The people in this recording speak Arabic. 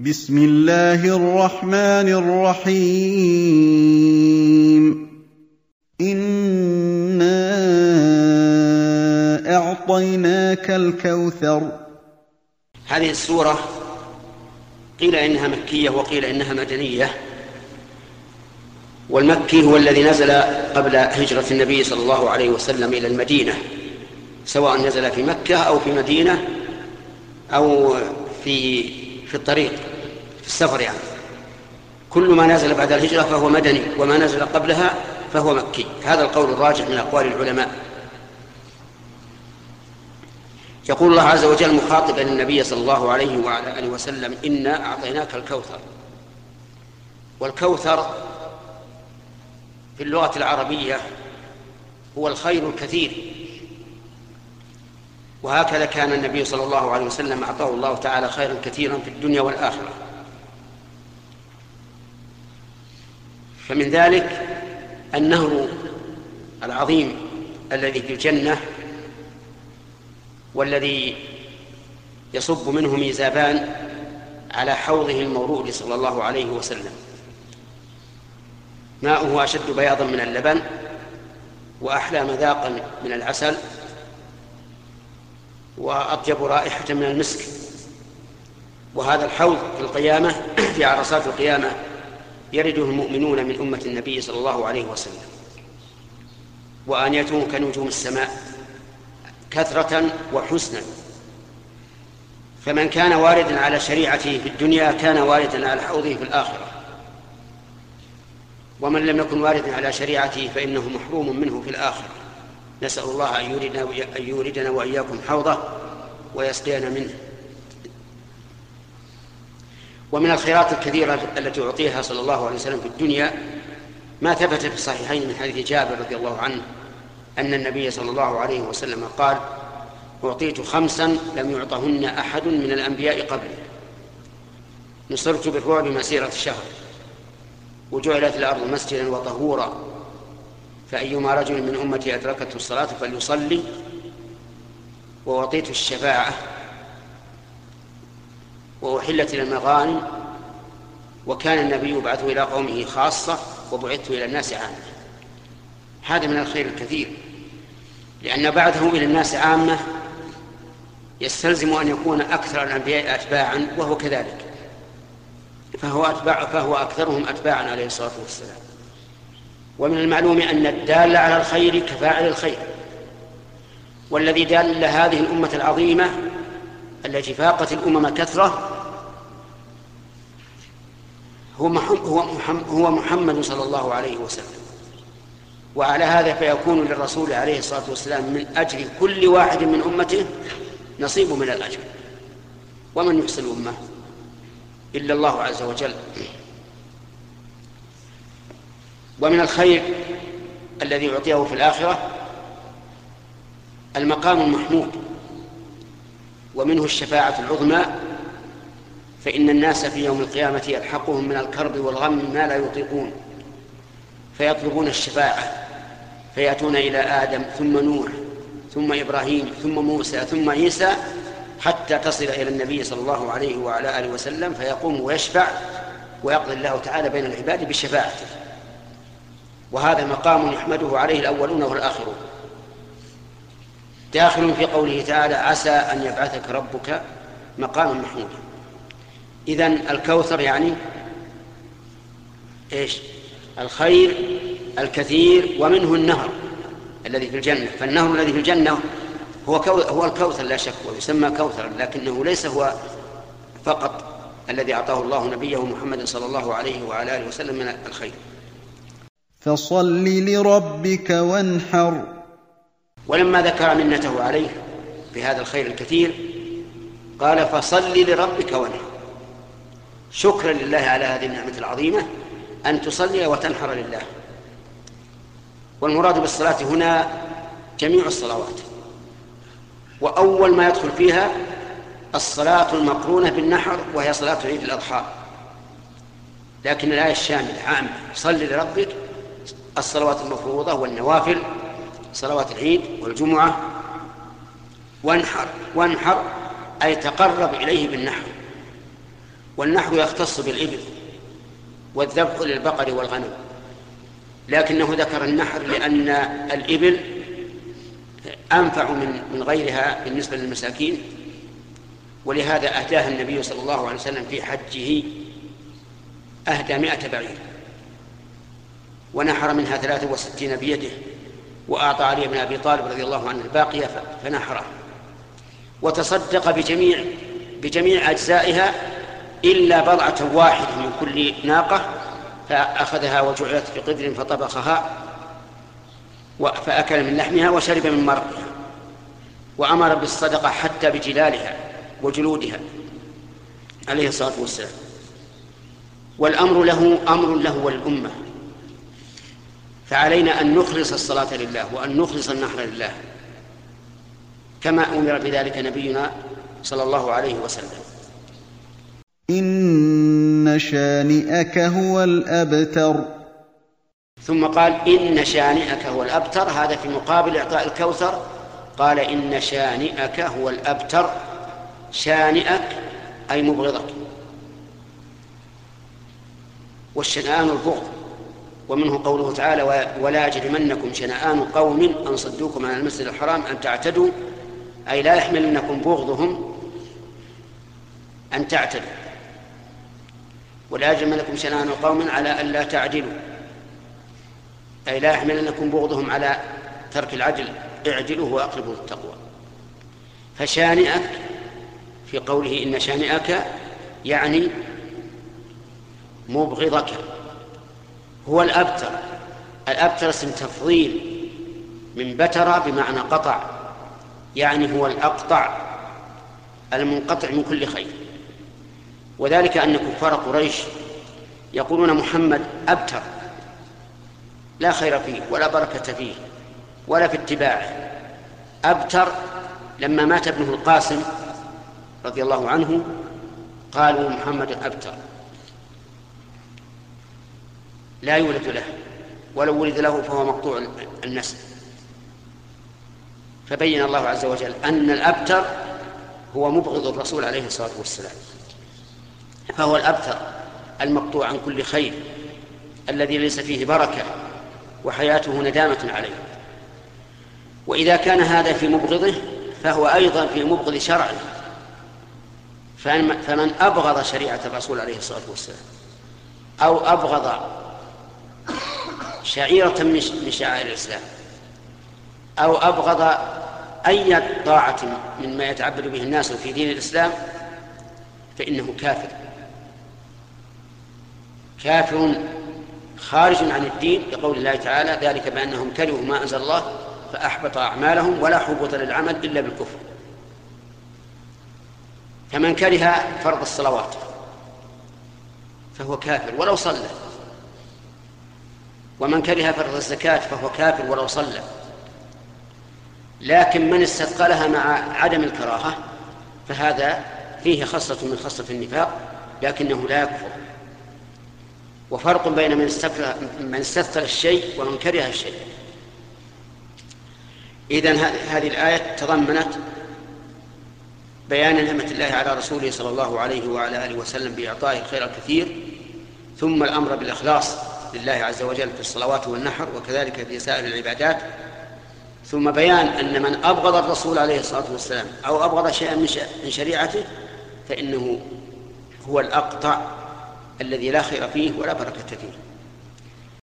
بسم الله الرحمن الرحيم. إنا أعطيناك الكوثر. هذه السورة قيل إنها مكية وقيل إنها مدنية. والمكي هو الذي نزل قبل هجرة النبي صلى الله عليه وسلم إلى المدينة. سواء نزل في مكة أو في مدينة أو في في الطريق. السفر يعني. كل ما نزل بعد الهجرة فهو مدني وما نزل قبلها فهو مكي. هذا القول الراجح من أقوال العلماء. يقول الله عز وجل مخاطبا النبي صلى الله عليه وعلى آله وسلم إنا أعطيناك الكوثر. والكوثر في اللغة العربية هو الخير الكثير. وهكذا كان النبي صلى الله عليه وسلم أعطاه الله تعالى خيرا كثيرا في الدنيا والآخرة. فمن ذلك النهر العظيم الذي في الجنة والذي يصب منه ميزابان على حوضه المورود صلى الله عليه وسلم. ماؤه أشد بياضا من اللبن وأحلى مذاقا من العسل وأطيب رائحة من المسك. وهذا الحوض في القيامة في عرصات القيامة يرده المؤمنون من أمة النبي صلى الله عليه وسلم وآنيته كنجوم السماء كثرة وحسنا. فمن كان واردا على شريعته في الدنيا كان واردا على حوضه في الآخرة. ومن لم يكن واردا على شريعته فإنه محروم منه في الآخرة. نسأل الله أن يوردنا وإياكم حوضه ويسقينا منه. ومن الخيرات الكثيرة التي أعطيها صلى الله عليه وسلم في الدنيا ما ثبت في الصحيحين من حديث جابر رضي الله عنه أن النبي صلى الله عليه وسلم قال أعطيت خمسا لم يعطهن أحد من الأنبياء قبلي. نصرت بالرعب مسيرة شهر وجعلت الأرض مسجدا وطهورا. فأيما رجل من أمتي أدركته الصلاة فليصلي. وأعطيت الشفاعة وأحلت إلى المغانم وكان النبي يبعث إلى قومه خاصة وبعثت إلى الناس عامة. هذا من الخير الكثير لأن بعثه إلى الناس عامة يستلزم أن يكون أكثر الأنبياء أتباعا وهو كذلك. فهو أتباع فهو أكثرهم أتباعا عليه الصلاة والسلام. ومن المعلوم أن الدال على الخير كفاعل الخير. والذي دال هذه الأمة العظيمة التي فاقت الأمم كثرة هو هو محمد صلى الله عليه وسلم. وعلى هذا فيكون للرسول عليه الصلاة والسلام من أجل كل واحد من أمته نصيب من الأجر. ومن يحسن الأمة إلا الله عز وجل. ومن الخير الذي أعطيه في الآخرة المقام المحمود ومنه الشفاعة العظمى فإن الناس في يوم القيامة يلحقهم من الكرب والغم ما لا يطيقون فيطلبون الشفاعة فيأتون إلى آدم ثم نوح ثم إبراهيم ثم موسى ثم عيسى حتى تصل إلى النبي صلى الله عليه وعلى آله وسلم فيقوم ويشفع ويقضي الله تعالى بين العباد بشفاعته. وهذا مقام يحمده عليه الأولون والآخرون. داخل في قوله تعالى عسى أن يبعثك ربك مقاما محمودا إذن الكوثر يعني إيش؟ الخير الكثير ومنه النهر الذي في الجنة. فالنهر الذي في الجنة هو هو الكوثر لا شك ويسمى كوثرا لكنه ليس هو فقط الذي أعطاه الله نبيه محمد صلى الله عليه وعلى آله وسلم من الخير. فصل لربك وانحر. ولما ذكر منته عليه بهذا الخير الكثير قال فصل لربك وانحر. شكرا لله على هذه النعمة العظيمة أن تصلي وتنحر لله. والمراد بالصلاة هنا جميع الصلوات. وأول ما يدخل فيها الصلاة المقرونة بالنحر وهي صلاة عيد الأضحى. لكن الآية الشاملة عامة صل لربك الصلوات المفروضة والنوافل صلوات العيد والجمعة وانحر وانحر أي تقرب إليه بالنحر. والنحر يختص بالإبل والذبح للبقر والغنم. لكنه ذكر النحر لأن الإبل أنفع من من غيرها بالنسبة للمساكين ولهذا أهداها النبي صلى الله عليه وسلم في حجه أهدى مائة بعير ونحر منها ثلاثة وستين بيده وأعطى علي بن أبي طالب رضي الله عنه الباقية فنحره وتصدق بجميع بجميع أجزائها إلا بضعة واحدة من كل ناقة فأخذها وجعلت في قدر فطبخها فأكل من لحمها وشرب من مرقها وأمر بالصدقة حتى بجلالها وجلودها عليه الصلاة والسلام. والأمر له أمر له وللأمة فعلينا أن نخلص الصلاة لله وأن نخلص النحر لله كما أمر بذلك نبينا صلى الله عليه وسلم. إن شانئك هو الأبتر. ثم قال إن شانئك هو الأبتر هذا في مقابل إعطاء الكوثر. قال إن شانئك هو الأبتر. شانئك أي مبغضك. والشنآن البغض. ومنه قوله تعالى ولا يجرمنكم شنآن قوم أن صدوكم عن المسجد الحرام أن تعتدوا. أي لا يحملنكم بغضهم أن تعتدوا. ولا يجرمنكم شنآن قوم على ألا تعدلوا. أي لا يحملنكم بغضهم على ترك العدل. اعدلوا وأقربوا للتقوى. فشانئك في قوله إن شانئك يعني مبغضك هو الأبتر. الأبتر اسم تفضيل من بتر بمعنى قطع يعني هو الأقطع المنقطع من كل خير. وذلك أن كفار قريش يقولون محمد أبتر لا خير فيه ولا بركة فيه ولا في اتباعه. أبتر لما مات ابنه القاسم رضي الله عنه قالوا محمد أبتر. لا يولد له ولو ولد له فهو مقطوع النسل. فبين الله عز وجل أن الأبتر هو مبغض الرسول عليه الصلاة والسلام. فهو الأبتر المقطوع عن كل خير الذي ليس فيه بركة وحياته ندامة عليه. وإذا كان هذا في مبغضه فهو أيضا في مبغض شرعه. فمن أبغض شريعة الرسول عليه الصلاة والسلام أو أبغض شعيرة من شعائر الإسلام أو أبغض أي طاعة مما يتعبد به الناس في دين الإسلام فإنه كافر. كافر خارج عن الدين بقول الله تعالى ذلك بأنهم كرهوا ما أنزل الله فأحبط أعمالهم ولا حبط للعمل إلا بالكفر. فمن كره فرض الصلوات فهو كافر ولو صلى. ومن كره فرض الزكاة فهو كافر ولو صلى. لكن من استثقلها مع عدم الكراهة فهذا فيه خصلة من خصلة النفاق لكنه لا يكفر. وفرق بين من استثقل من استثقل الشيء ومن كره الشيء. إذن هذه الآية تضمنت بيان نعمة الله على رسوله صلى الله عليه وعلى آله وسلم بإعطائه الخير الكثير ثم الأمر بالإخلاص لله عز وجل في الصلوات والنحر وكذلك في سائر العبادات ثم بيان أن من أبغض الرسول عليه الصلاة والسلام أو أبغض شيئا من شريعته فإنه هو الأقطع الذي لا خير فيه ولا بركة فيه.